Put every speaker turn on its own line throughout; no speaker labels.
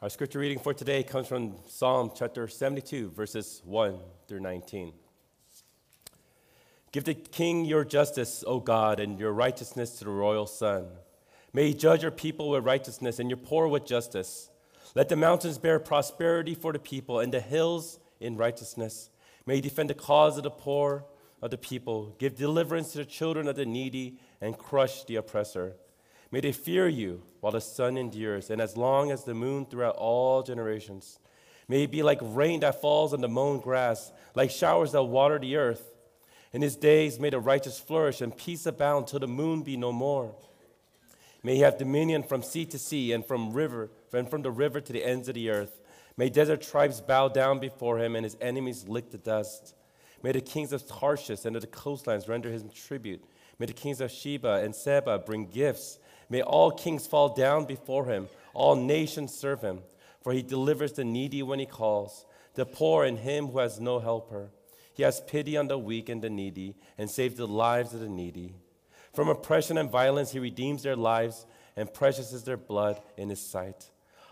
Our scripture reading for today comes from Psalm chapter 72, verses 1 through 19. Give the king your justice, O God, and your righteousness to the royal son. May he judge your people with righteousness and your poor with justice. Let the mountains bear prosperity for the people and the hills in righteousness. May he defend the cause of the poor of the people, give deliverance to the children of the needy, and crush the oppressor. May they fear you while the sun endures, and as long as the moon throughout all generations. May it be like rain that falls on the mown grass, like showers that water the earth. In his days may the righteous flourish, and peace abound till the moon be no more. May he have dominion from sea to sea, and from river, and from the river to the ends of the earth. May desert tribes bow down before him, and his enemies lick the dust. May the kings of Tarshish and of the coastlands render him tribute. May the kings of Sheba and Seba bring gifts. May all kings fall down before him, all nations serve him. For he delivers the needy when he calls, the poor and him who has no helper. He has pity on the weak and the needy, and saves the lives of the needy. From oppression and violence he redeems their lives, and precious is their blood in his sight.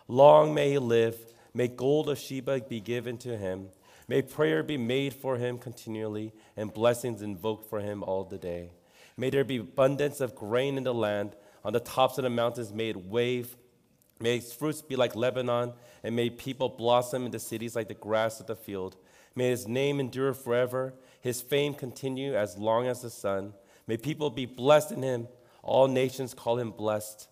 Long may he live. May gold of Sheba be given to him. May prayer be made for him continually, and blessings invoked for him all the day. May there be abundance of grain in the land on the tops of the mountains may made wave. May its fruits be like Lebanon, and may people blossom in the cities like the grass of the field. May his name endure forever, his fame continue as long as the sun. May people be blessed in him. All nations call him blessed.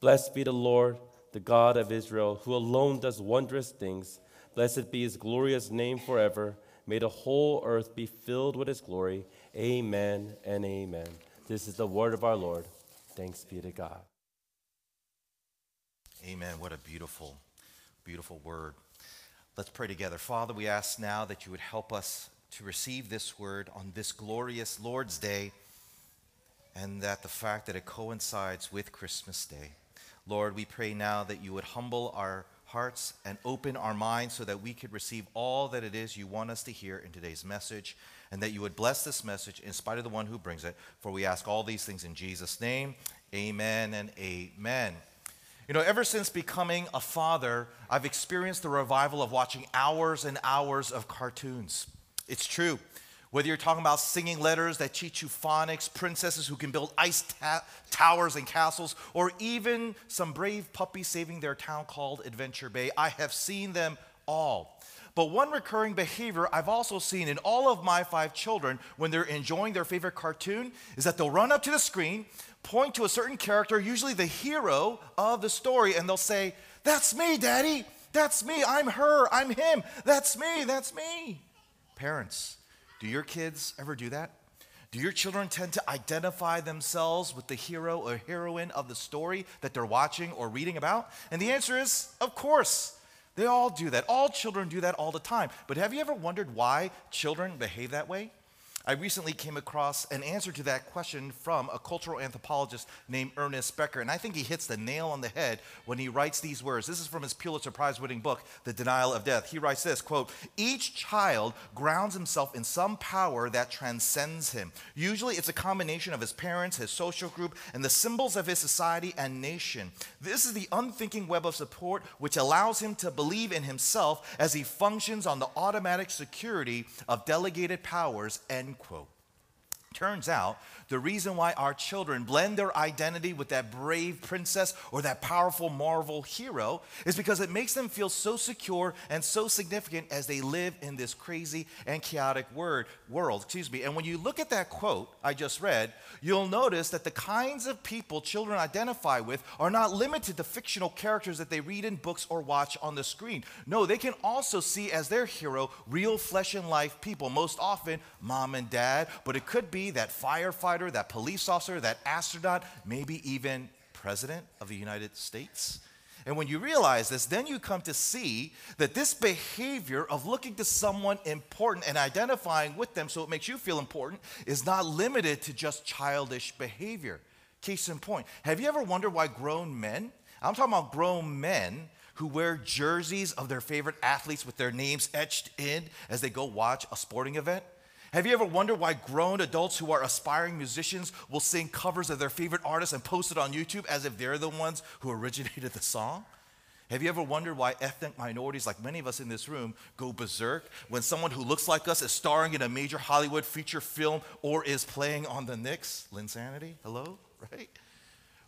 Blessed be the Lord, the God of Israel, who alone does wondrous things. Blessed be his glorious name forever. May the whole earth be filled with his glory. Amen and amen. This is the word of our Lord. Thanks be to God.
Amen. What a beautiful, beautiful word. Let's pray together. Father, we ask now that you would help us to receive this word on this glorious Lord's Day and that the fact that it coincides with Christmas Day. Lord, we pray now that you would humble our hearts and open our minds so that we could receive all that it is you want us to hear in today's message and that you would bless this message in spite of the one who brings it. For we ask all these things in Jesus' name. Amen and amen. You know, ever since becoming a father, I've experienced the revival of watching hours and hours of cartoons. It's true. Whether you're talking about singing letters that teach you phonics, princesses who can build ice ta- towers and castles, or even some brave puppy saving their town called Adventure Bay, I have seen them all. But one recurring behavior I've also seen in all of my five children when they're enjoying their favorite cartoon is that they'll run up to the screen, point to a certain character, usually the hero of the story, and they'll say, That's me, Daddy. That's me. I'm her. I'm him. That's me. That's me. Parents, do your kids ever do that? Do your children tend to identify themselves with the hero or heroine of the story that they're watching or reading about? And the answer is, of course. They all do that. All children do that all the time. But have you ever wondered why children behave that way? I recently came across an answer to that question from a cultural anthropologist named Ernest Becker, and I think he hits the nail on the head when he writes these words. This is from his Pulitzer Prize winning book, The Denial of Death. He writes this quote, Each child grounds himself in some power that transcends him. Usually it's a combination of his parents, his social group, and the symbols of his society and nation. This is the unthinking web of support which allows him to believe in himself as he functions on the automatic security of delegated powers and End quote. Turns out the reason why our children blend their identity with that brave princess or that powerful Marvel hero is because it makes them feel so secure and so significant as they live in this crazy and chaotic word, world. Excuse me. And when you look at that quote I just read, you'll notice that the kinds of people children identify with are not limited to fictional characters that they read in books or watch on the screen. No, they can also see as their hero real flesh and life people, most often mom and dad, but it could be that firefighter that police officer, that astronaut, maybe even president of the United States. And when you realize this, then you come to see that this behavior of looking to someone important and identifying with them so it makes you feel important is not limited to just childish behavior. Case in point, have you ever wondered why grown men, I'm talking about grown men, who wear jerseys of their favorite athletes with their names etched in as they go watch a sporting event? Have you ever wondered why grown adults who are aspiring musicians will sing covers of their favorite artists and post it on YouTube as if they're the ones who originated the song? Have you ever wondered why ethnic minorities, like many of us in this room, go berserk when someone who looks like us is starring in a major Hollywood feature film or is playing on the Knicks? Linsanity? Hello? Right?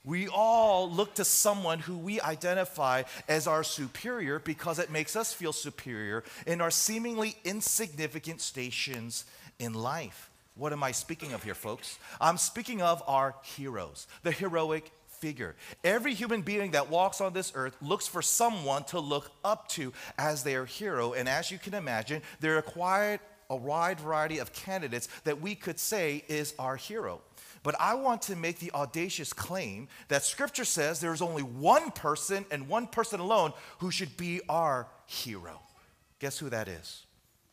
We all look to someone who we identify as our superior because it makes us feel superior in our seemingly insignificant stations in life. What am I speaking of here, folks? I'm speaking of our heroes, the heroic figure. Every human being that walks on this earth looks for someone to look up to as their hero. And as you can imagine, there are quite a wide variety of candidates that we could say is our hero. But I want to make the audacious claim that Scripture says there is only one person and one person alone who should be our hero. Guess who that is?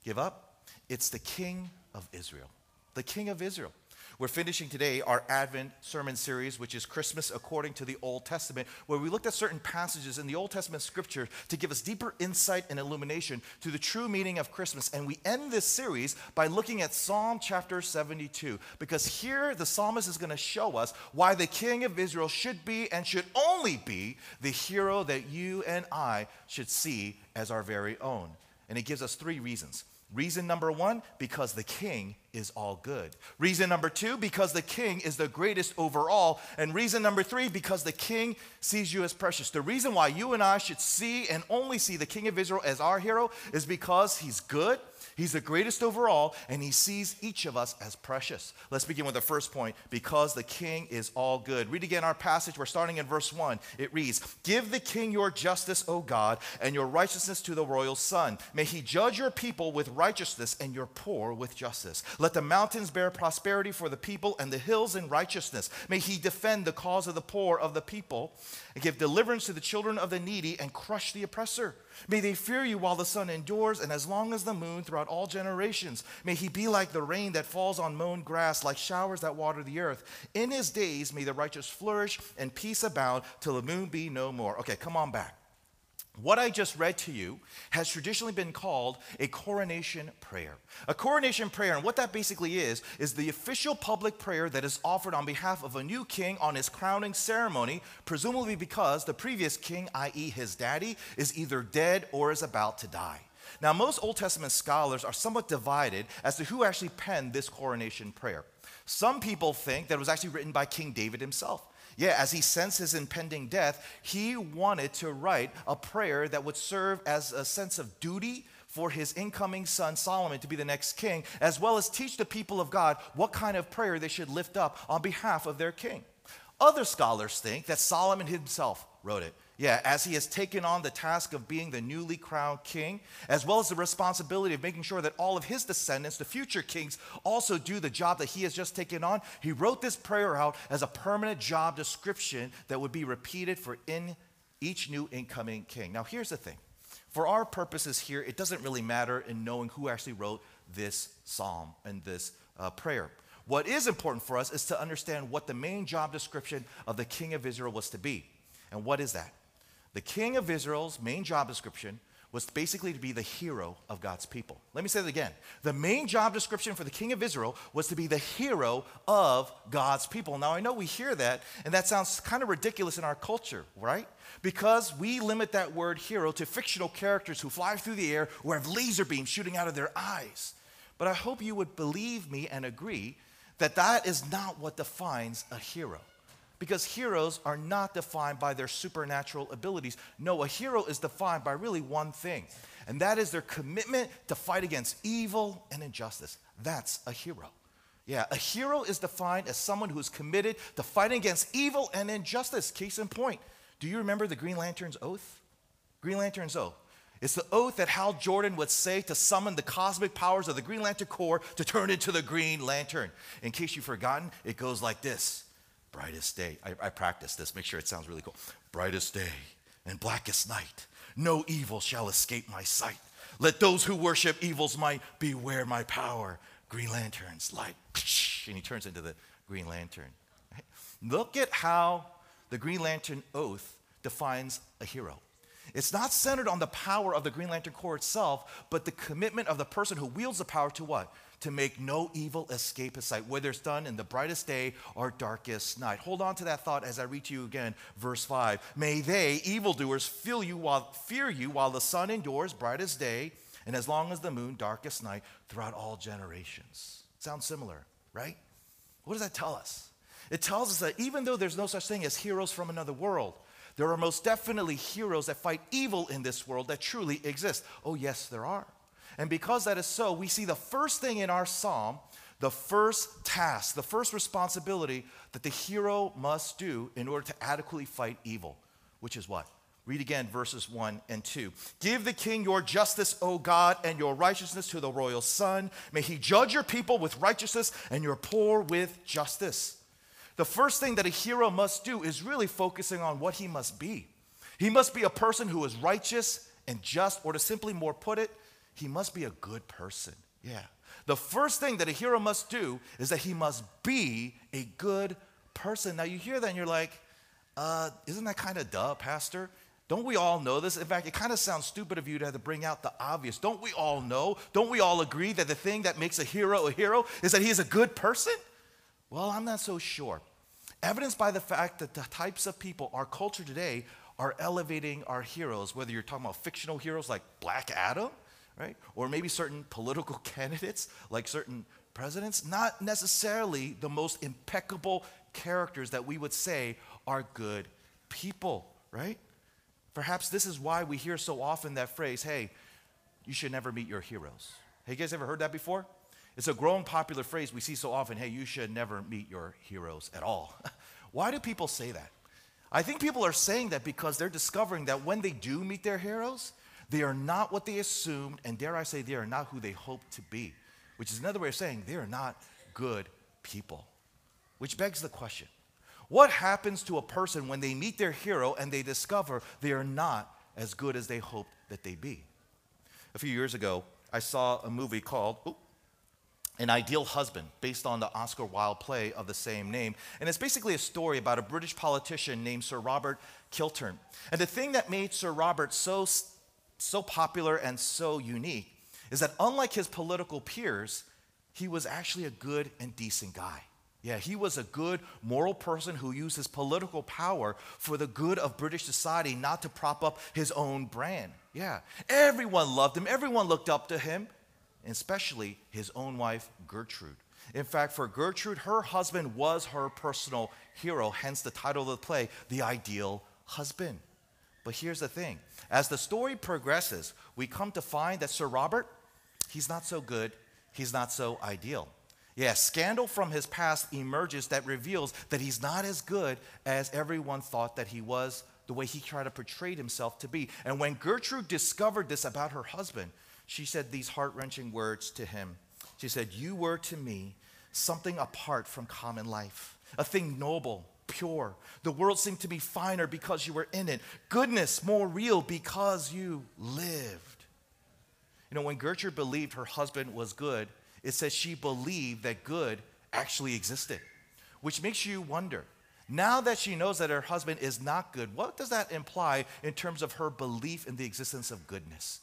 Give up? It's the King of Israel. The King of Israel. We're finishing today our Advent sermon series, which is Christmas according to the Old Testament, where we looked at certain passages in the Old Testament scripture to give us deeper insight and illumination to the true meaning of Christmas. And we end this series by looking at Psalm chapter 72, because here the psalmist is going to show us why the King of Israel should be and should only be the hero that you and I should see as our very own. And he gives us three reasons. Reason number one, because the king is all good. Reason number two, because the king is the greatest overall. And reason number three, because the king sees you as precious. The reason why you and I should see and only see the king of Israel as our hero is because he's good, He's the greatest overall, and he sees each of us as precious. Let's begin with the first point because the king is all good. Read again our passage. We're starting in verse 1. It reads Give the king your justice, O God, and your righteousness to the royal son. May he judge your people with righteousness and your poor with justice. Let the mountains bear prosperity for the people and the hills in righteousness. May he defend the cause of the poor of the people and give deliverance to the children of the needy and crush the oppressor. May they fear you while the sun endures and as long as the moon throughout all generations. May he be like the rain that falls on mown grass, like showers that water the earth. In his days may the righteous flourish and peace abound till the moon be no more. Okay, come on back. What I just read to you has traditionally been called a coronation prayer. A coronation prayer, and what that basically is, is the official public prayer that is offered on behalf of a new king on his crowning ceremony, presumably because the previous king, i.e., his daddy, is either dead or is about to die. Now, most Old Testament scholars are somewhat divided as to who actually penned this coronation prayer. Some people think that it was actually written by King David himself. Yeah, as he sensed his impending death, he wanted to write a prayer that would serve as a sense of duty for his incoming son Solomon to be the next king, as well as teach the people of God what kind of prayer they should lift up on behalf of their king. Other scholars think that Solomon himself wrote it. Yeah, as he has taken on the task of being the newly crowned king, as well as the responsibility of making sure that all of his descendants, the future kings, also do the job that he has just taken on, he wrote this prayer out as a permanent job description that would be repeated for in each new incoming king. Now, here's the thing for our purposes here, it doesn't really matter in knowing who actually wrote this psalm and this uh, prayer. What is important for us is to understand what the main job description of the king of Israel was to be. And what is that? The king of Israel's main job description was basically to be the hero of God's people. Let me say that again. The main job description for the king of Israel was to be the hero of God's people. Now, I know we hear that, and that sounds kind of ridiculous in our culture, right? Because we limit that word hero to fictional characters who fly through the air or have laser beams shooting out of their eyes. But I hope you would believe me and agree that that is not what defines a hero because heroes are not defined by their supernatural abilities. No, a hero is defined by really one thing, and that is their commitment to fight against evil and injustice. That's a hero. Yeah, a hero is defined as someone who is committed to fighting against evil and injustice. Case in point, do you remember the Green Lantern's oath? Green Lantern's oath. It's the oath that Hal Jordan would say to summon the cosmic powers of the Green Lantern Corps to turn into the Green Lantern. In case you've forgotten, it goes like this brightest day. I, I practice this, make sure it sounds really cool. Brightest day and blackest night. No evil shall escape my sight. Let those who worship evil's might beware my power. Green Lantern's light. And he turns into the Green Lantern. Look at how the Green Lantern oath defines a hero. It's not centered on the power of the Green Lantern Corps itself, but the commitment of the person who wields the power to what? To make no evil escape his sight, whether it's done in the brightest day or darkest night. Hold on to that thought as I read to you again, verse 5. May they, evildoers, feel you while, fear you while the sun endures brightest day, and as long as the moon darkest night throughout all generations. Sounds similar, right? What does that tell us? It tells us that even though there's no such thing as heroes from another world, there are most definitely heroes that fight evil in this world that truly exist. Oh, yes, there are. And because that is so, we see the first thing in our psalm, the first task, the first responsibility that the hero must do in order to adequately fight evil, which is what? Read again verses 1 and 2. Give the king your justice, O God, and your righteousness to the royal son. May he judge your people with righteousness and your poor with justice. The first thing that a hero must do is really focusing on what he must be. He must be a person who is righteous and just, or to simply more put it, he must be a good person. Yeah. The first thing that a hero must do is that he must be a good person. Now you hear that and you're like, uh, isn't that kind of duh, Pastor? Don't we all know this? In fact, it kind of sounds stupid of you to have to bring out the obvious. Don't we all know? Don't we all agree that the thing that makes a hero a hero is that he is a good person? Well, I'm not so sure. Evidenced by the fact that the types of people, our culture today, are elevating our heroes, whether you're talking about fictional heroes like Black Adam, right? Or maybe certain political candidates, like certain presidents, not necessarily the most impeccable characters that we would say are good people, right? Perhaps this is why we hear so often that phrase, hey, you should never meet your heroes. Hey, you guys ever heard that before? It's a growing popular phrase we see so often hey, you should never meet your heroes at all. why do people say that? I think people are saying that because they're discovering that when they do meet their heroes, they are not what they assumed, and dare I say, they are not who they hoped to be, which is another way of saying they are not good people. Which begs the question what happens to a person when they meet their hero and they discover they are not as good as they hoped that they be? A few years ago, I saw a movie called An Ideal Husband, based on the Oscar Wilde play of the same name. And it's basically a story about a British politician named Sir Robert Chiltern. And the thing that made Sir Robert so, so popular and so unique is that unlike his political peers, he was actually a good and decent guy. Yeah, he was a good, moral person who used his political power for the good of British society, not to prop up his own brand. Yeah, everyone loved him, everyone looked up to him, especially his own wife, Gertrude. In fact, for Gertrude, her husband was her personal hero, hence the title of the play, The Ideal Husband. But here's the thing as the story progresses, we come to find that Sir Robert, he's not so good, he's not so ideal. Yeah, scandal from his past emerges that reveals that he's not as good as everyone thought that he was, the way he tried to portray himself to be. And when Gertrude discovered this about her husband, she said these heart wrenching words to him. She said, You were to me something apart from common life, a thing noble, pure. The world seemed to be finer because you were in it, goodness more real because you lived. You know, when Gertrude believed her husband was good, it says she believed that good actually existed, which makes you wonder. Now that she knows that her husband is not good, what does that imply in terms of her belief in the existence of goodness?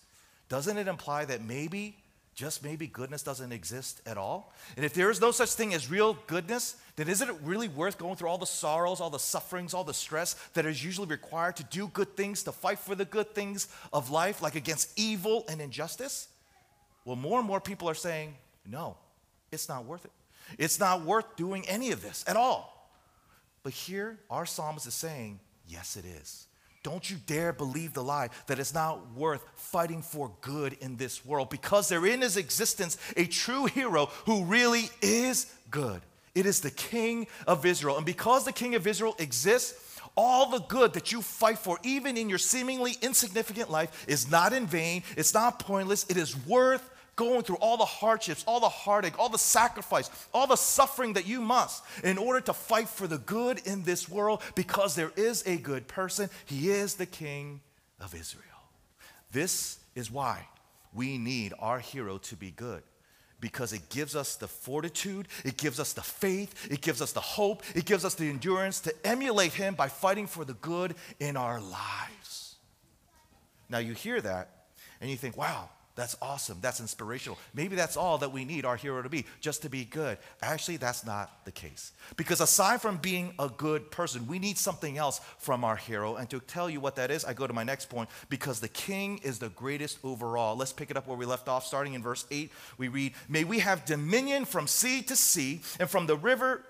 Doesn't it imply that maybe, just maybe, goodness doesn't exist at all? And if there is no such thing as real goodness, then isn't it really worth going through all the sorrows, all the sufferings, all the stress that is usually required to do good things, to fight for the good things of life, like against evil and injustice? Well, more and more people are saying, no, it's not worth it. It's not worth doing any of this at all. But here, our psalmist is saying, yes, it is. Don't you dare believe the lie that it's not worth fighting for good in this world because there in his existence a true hero who really is good. It is the King of Israel. And because the King of Israel exists, all the good that you fight for, even in your seemingly insignificant life, is not in vain, it's not pointless, it is worth going through all the hardships, all the heartache, all the sacrifice, all the suffering that you must in order to fight for the good in this world because there is a good person. He is the King of Israel. This is why we need our hero to be good because it gives us the fortitude, it gives us the faith, it gives us the hope, it gives us the endurance to emulate him by fighting for the good in our lives. Now, you hear that and you think, wow, That's awesome. That's inspirational. Maybe that's all that we need our hero to be, just to be good. Actually, that's not the case. Because aside from being a good person, we need something else from our hero. And to tell you what that is, I go to my next point because the king is the greatest overall. Let's pick it up where we left off, starting in verse 8. We read, May we have dominion from sea to sea and from the river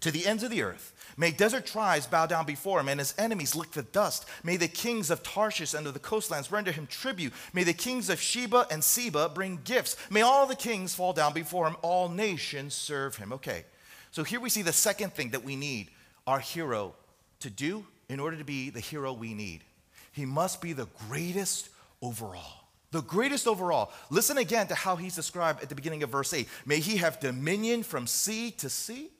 to the ends of the earth. May desert tribes bow down before him, and his enemies lick the dust. May the kings of Tarshish and of the coastlands render him tribute. May the kings of Sheba and Seba bring gifts. May all the kings fall down before him. All nations serve him. Okay, so here we see the second thing that we need our hero to do in order to be the hero we need. He must be the greatest overall. The greatest overall. Listen again to how he's described at the beginning of verse 8. May he have dominion from sea to sea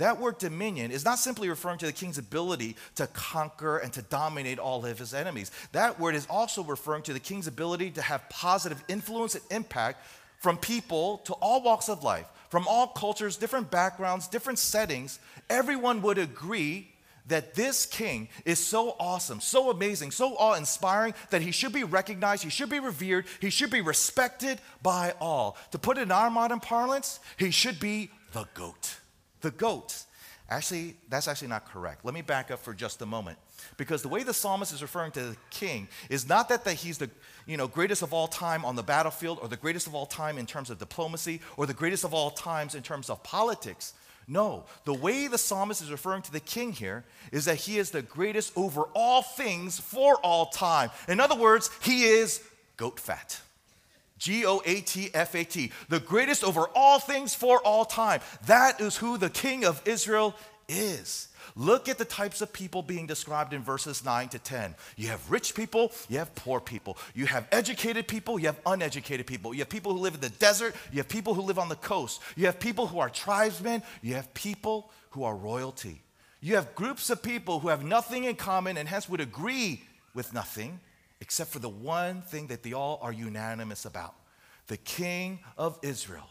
that word dominion is not simply referring to the king's ability to conquer and to dominate all of his enemies. That word is also referring to the king's ability to have positive influence and impact from people to all walks of life, from all cultures, different backgrounds, different settings. Everyone would agree that this king is so awesome, so amazing, so awe inspiring that he should be recognized, he should be revered, he should be respected by all. To put it in our modern parlance, he should be the GOAT the goats. Actually, that's actually not correct. Let me back up for just a moment. Because the way the psalmist is referring to the king is not that, that he's the you know, greatest of all time on the battlefield or the greatest of all time in terms of diplomacy or the greatest of all times in terms of politics. No, the way the psalmist is referring to the king here is that he is the greatest over all things for all time. In other words, he is goat fat. G O A T F A T, the greatest over all things for all time. That is who the King of Israel is. Look at the types of people being described in verses 9 to 10. You have rich people, you have poor people. You have educated people, you have uneducated people. You have people who live in the desert, you have people who live on the coast. You have people who are tribesmen, you have people who are royalty. You have groups of people who have nothing in common and hence would agree with nothing except for the one thing that they all are unanimous about. The king of Israel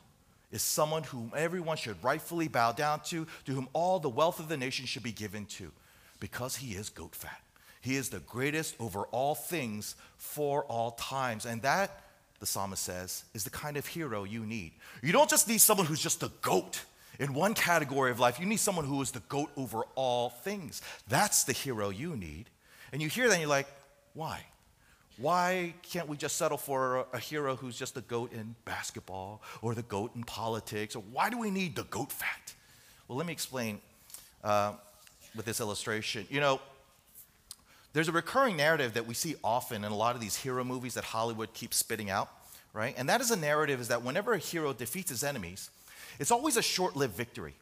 is someone whom everyone should rightfully bow down to, to whom all the wealth of the nation should be given to, because he is goat fat. He is the greatest over all things for all times. And that, the psalmist says, is the kind of hero you need. You don't just need someone who's just a goat in one category of life, you need someone who is the goat over all things. That's the hero you need. And you hear that and you're like, why? Why can't we just settle for a, hero who's just the goat in basketball or the goat in politics? Or why do we need the goat fat? Well, let me explain uh, with this illustration. You know, there's a recurring narrative that we see often in a lot of these hero movies that Hollywood keeps spitting out, right? And that is a narrative is that whenever a hero defeats his enemies, it's always a short-lived victory.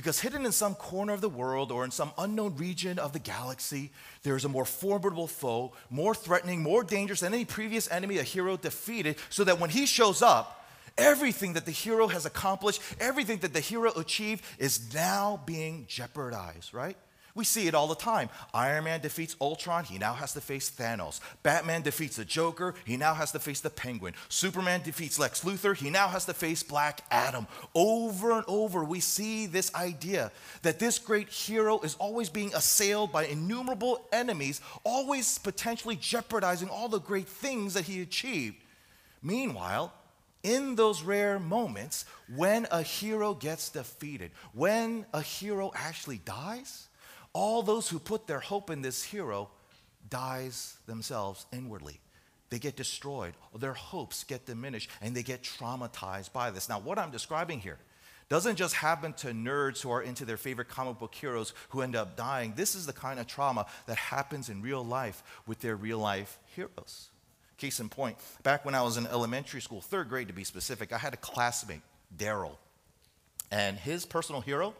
Because hidden in some corner of the world or in some unknown region of the galaxy, there is a more formidable foe, more threatening, more dangerous than any previous enemy a hero defeated, so that when he shows up, everything that the hero has accomplished, everything that the hero achieved is now being jeopardized, right? We see it all the time. Iron Man defeats Ultron, he now has to face Thanos. Batman defeats the Joker, he now has to face the Penguin. Superman defeats Lex Luthor, he now has to face Black Adam. Over and over, we see this idea that this great hero is always being assailed by innumerable enemies, always potentially jeopardizing all the great things that he achieved. Meanwhile, in those rare moments when a hero gets defeated, when a hero actually dies, all those who put their hope in this hero dies themselves inwardly. They get destroyed, their hopes get diminished, and they get traumatized by this. Now, what I'm describing here doesn't just happen to nerds who are into their favorite comic book heroes who end up dying. This is the kind of trauma that happens in real life with their real life heroes. Case in point, back when I was in elementary school, third grade to be specific, I had a classmate, Daryl, and his personal hero,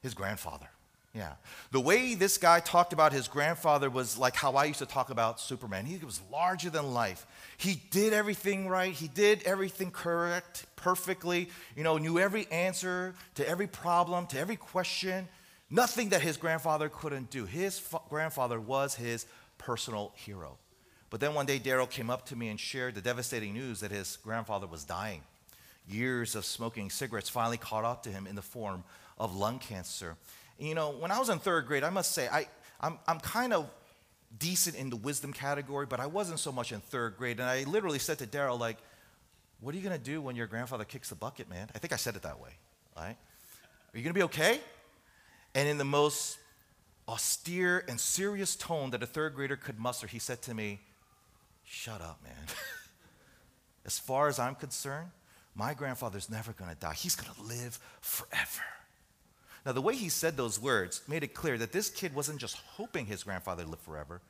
his grandfather. Yeah. The way this guy talked about his grandfather was like how I used to talk about Superman. He was larger than life. He did everything right. He did everything correct, perfectly. You know, knew every answer to every problem, to every question. Nothing that his grandfather couldn't do. His grandfather was his personal hero. But then one day, Daryl came up to me and shared the devastating news that his grandfather was dying. Years of smoking cigarettes finally caught up to him in the form of lung cancer. You know, when I was in third grade, I must say, I, I'm, I'm kind of decent in the wisdom category, but I wasn't so much in third grade. And I literally said to Daryl, like, What are you going to do when your grandfather kicks the bucket, man? I think I said it that way, right? Are you going to be okay? And in the most austere and serious tone that a third grader could muster, he said to me, Shut up, man. as far as I'm concerned, my grandfather's never going to die. He's going to live forever. Now, the way he said those words made it clear that this kid wasn't just hoping his grandfather lived forever,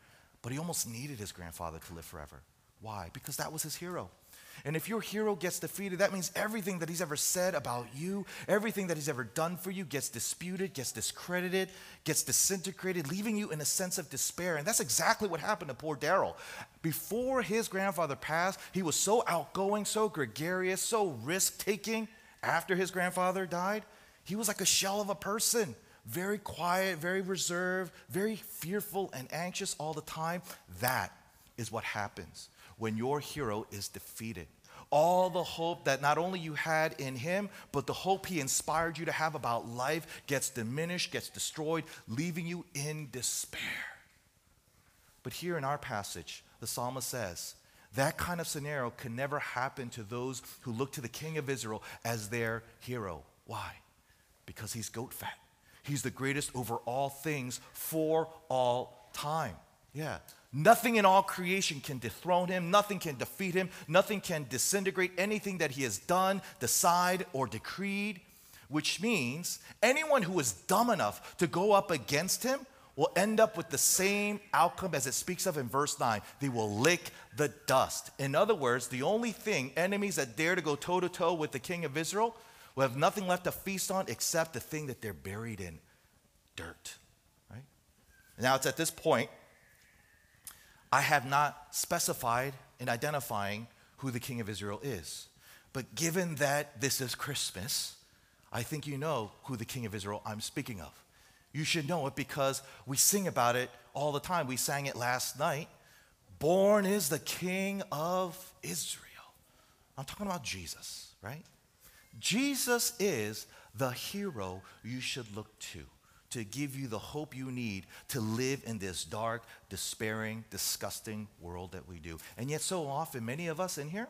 but he almost needed his grandfather to live forever. Why? Because that was his hero. And if your hero gets defeated, that means everything that he's ever said about you, everything that he's ever done for you gets disputed, gets discredited, gets disintegrated, leaving you in a sense of despair. And that's exactly what happened to poor Daryl. Before his grandfather passed, he was so outgoing, so gregarious, so risk taking. After his grandfather died, he was like a shell of a person very quiet, very reserved, very fearful and anxious all the time. That is what happens when your hero is defeated. All the hope that not only you had in him, but the hope he inspired you to have about life gets diminished, gets destroyed, leaving you in despair. But here in our passage, the psalmist says, that kind of scenario can never happen to those who look to the king of Israel as their hero. Why? Because he's goat fat. He's the greatest over all things for all time. Yeah. Nothing in all creation can dethrone him. Nothing can defeat him. Nothing can disintegrate anything that he has done, decide, or decreed. Which means anyone who is dumb enough to go up against him will end up with the same outcome as it speaks of in verse 9. They will lick the dust. In other words, the only thing enemies that dare to go toe to toe with the king of Israel have nothing left to feast on except the thing that they're buried in dirt. Right? Now it's at this point I have not specified in identifying who the king of Israel is. But given that this is Christmas, I think you know who the king of Israel I'm speaking of. You should know it because we sing about it all the time. We sang it last night. Born is the king of Israel. I'm talking about Jesus, right? Jesus is the hero you should look to to give you the hope you need to live in this dark, despairing, disgusting world that we do. And yet, so often, many of us in here,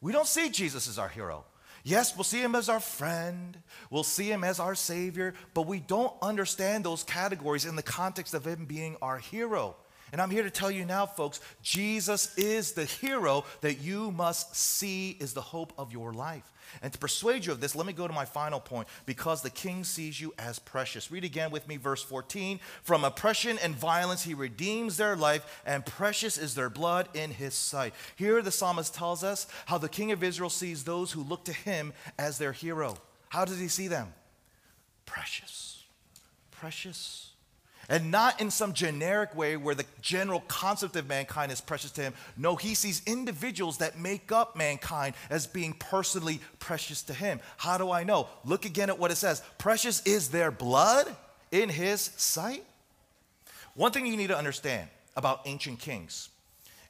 we don't see Jesus as our hero. Yes, we'll see him as our friend, we'll see him as our savior, but we don't understand those categories in the context of him being our hero. And I'm here to tell you now, folks, Jesus is the hero that you must see is the hope of your life. And to persuade you of this, let me go to my final point because the king sees you as precious. Read again with me, verse 14. From oppression and violence, he redeems their life, and precious is their blood in his sight. Here, the psalmist tells us how the king of Israel sees those who look to him as their hero. How does he see them? Precious. Precious and not in some generic way where the general concept of mankind is precious to him. No, he sees individuals that make up mankind as being personally precious to him. How do I know? Look again at what it says precious is their blood in his sight. One thing you need to understand about ancient kings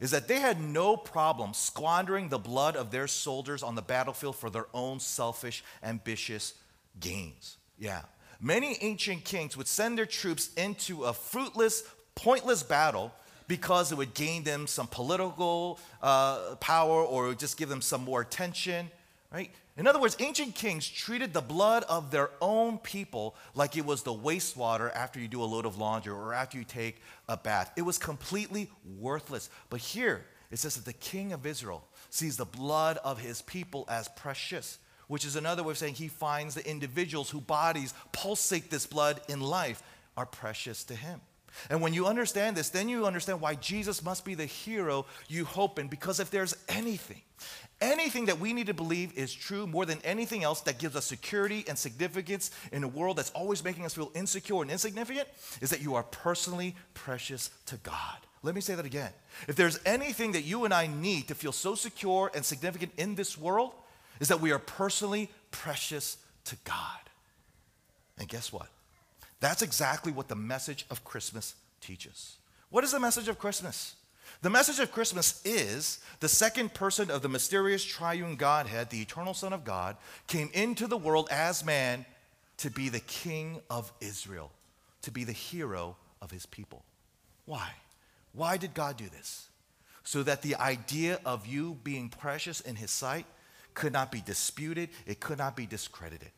is that they had no problem squandering the blood of their soldiers on the battlefield for their own selfish, ambitious gains. Yeah many ancient kings would send their troops into a fruitless, pointless battle because it would gain them some political uh, power or just give them some more attention, right? In other words, ancient kings treated the blood of their own people like it was the wastewater after you do a load of laundry or after you take a bath. It was completely worthless. But here, it says that the king of Israel sees the blood of his people as precious which is another way of saying he finds the individuals whose bodies pulsate this blood in life are precious to him. And when you understand this, then you understand why Jesus must be the hero you hope in. Because if there's anything, anything that we need to believe is true more than anything else that gives us security and significance in a world that's always making us feel insecure and insignificant, is that you are personally precious to God. Let me say that again. If there's anything that you and I need to feel so secure and significant in this world, is that we are personally precious to God. And guess what? That's exactly what the message of Christmas teaches. What is the message of Christmas? The message of Christmas is the second person of the mysterious triune Godhead, the eternal Son of God, came into the world as man to be the King of Israel, to be the hero of his people. Why? Why did God do this? So that the idea of you being precious in his sight could not be disputed, it could not be discredited.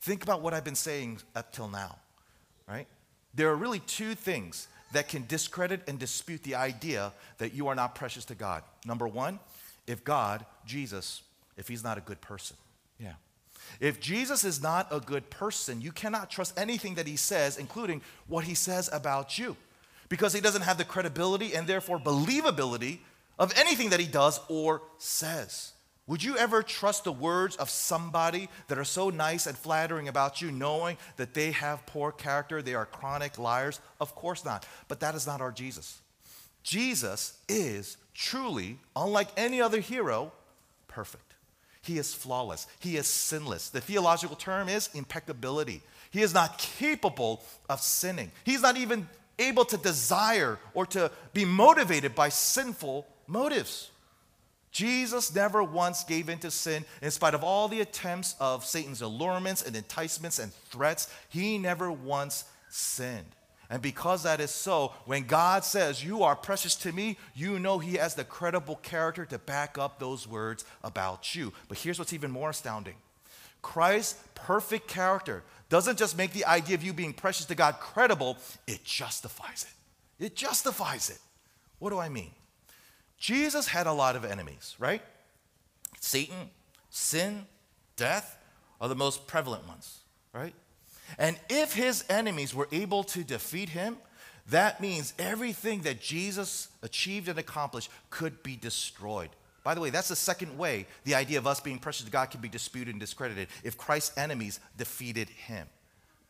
Think about what I've been saying up till now, right? There are really two things that can discredit and dispute the idea that you are not precious to God. Number one, if God, Jesus, if he's not a good person. Yeah. If Jesus is not a good person, you cannot trust anything that he says, including what he says about you, because he doesn't have the credibility and therefore believability of anything that he does or says. Would you ever trust the words of somebody that are so nice and flattering about you, knowing that they have poor character, they are chronic liars? Of course not. But that is not our Jesus. Jesus is truly, unlike any other hero, perfect. He is flawless. He is sinless. The theological term is impeccability. He is not capable of sinning. He's not even able to desire or to be motivated by sinful motives. Jesus never once gave in to sin in spite of all the attempts of Satan's allurements and enticements and threats. He never once sinned. And because that is so, when God says, You are precious to me, you know He has the credible character to back up those words about you. But here's what's even more astounding Christ's perfect character doesn't just make the idea of you being precious to God credible, it justifies it. It justifies it. What do I mean? Jesus had a lot of enemies, right? Satan, sin, death are the most prevalent ones, right? And if his enemies were able to defeat him, that means everything that Jesus achieved and accomplished could be destroyed. By the way, that's the second way the idea of us being precious to God can be disputed and discredited if Christ's enemies defeated him.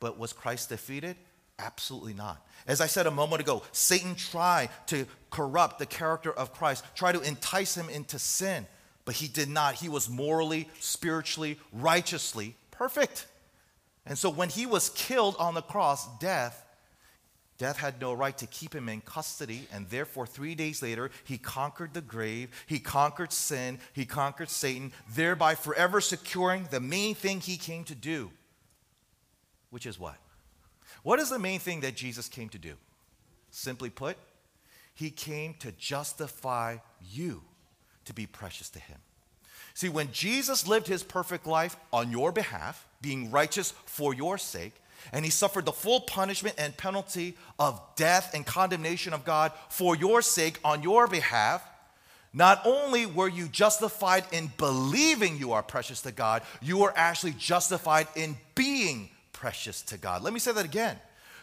But was Christ defeated? Absolutely not. As I said a moment ago, Satan tried to corrupt the character of Christ, try to entice him into sin, but he did not. He was morally, spiritually, righteously perfect. And so when he was killed on the cross, death, death had no right to keep him in custody, and therefore 3 days later he conquered the grave, he conquered sin, he conquered Satan, thereby forever securing the main thing he came to do, which is what? What is the main thing that Jesus came to do? Simply put, he came to justify you to be precious to him. See, when Jesus lived his perfect life on your behalf, being righteous for your sake, and he suffered the full punishment and penalty of death and condemnation of God for your sake on your behalf, not only were you justified in believing you are precious to God, you were actually justified in being precious to God. Let me say that again.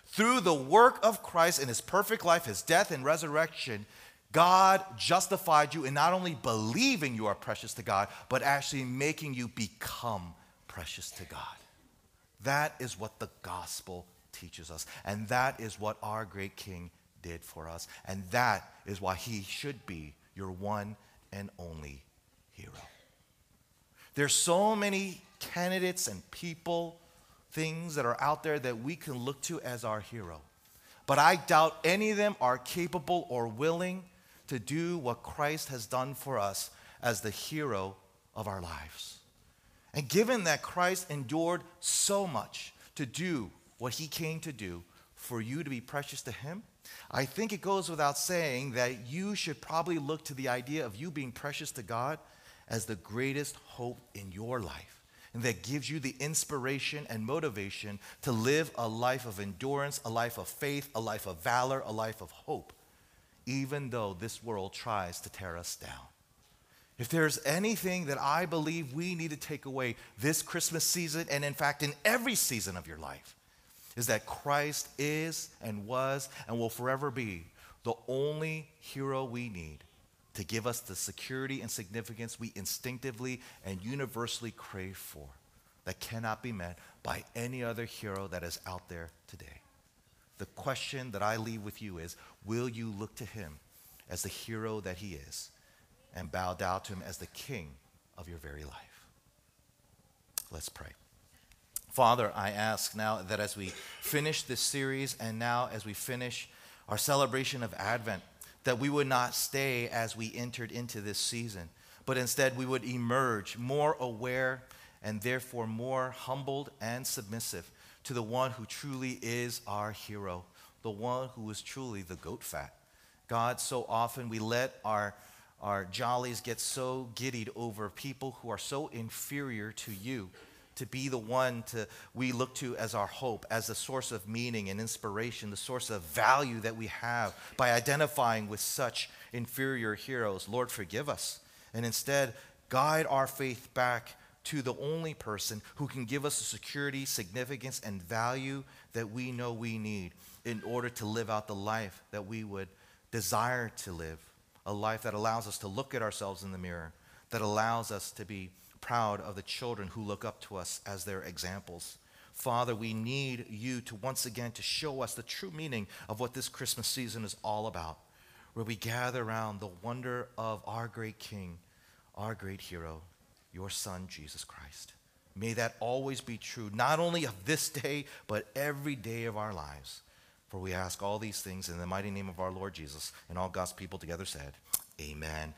Through the work of Christ in his perfect life, his death and resurrection, God justified you in not only believing you are precious to God, but actually making you become precious to God. That is what the gospel teaches us. And that is what our great King did for us. And that is why he should be your one and only hero. There's so many candidates and people things that are out there that we can look to as our hero. But I doubt any of them are capable or willing to do what Christ has done for us as the hero of our lives. And given that Christ endured so much to do what he came to do for you to be precious to him, I think it goes without saying that you should probably look to the idea of you being precious to God as the greatest hope in your life and that gives you the inspiration and motivation to live a life of endurance, a life of faith, a life of valor, a life of hope, even though this world tries to tear us down. If there's anything that I believe we need to take away this Christmas season, and in fact, in every season of your life, is that Christ is and was and will forever be the only hero we need to give us the security and significance we instinctively and universally crave for that cannot be met by any other hero that is out there today. The question that I leave with you is will you look to him as the hero that he is and bow down to him as the king of your very life? Let's pray. Father, I ask now that as we finish this series and now as we finish our celebration of Advent, that we would not stay as we entered into this season, but instead we would emerge more aware and therefore more humbled and submissive to the one who truly is our hero, the one who is truly the goat fat. God, so often we let our our jollies get so giddied over people who are so inferior to you to be the one to we look to as our hope as the source of meaning and inspiration the source of value that we have by identifying with such inferior heroes. Lord forgive us. And instead guide our faith back to the only person who can give us the security significance and value that we know we need in order to live out the life that we would desire to live. A life that allows us to look at ourselves in the mirror that allows us to be proud of the children who look up to us as their examples. Father, we need you to once again to show us the true meaning of what this Christmas season is all about, where we gather around the wonder of our great King, our great hero, your Son, Jesus Christ. May that always be true, not only of this day, but every day of our lives. For we ask all these things in the mighty name of our Lord Jesus, and all God's people together said, Amen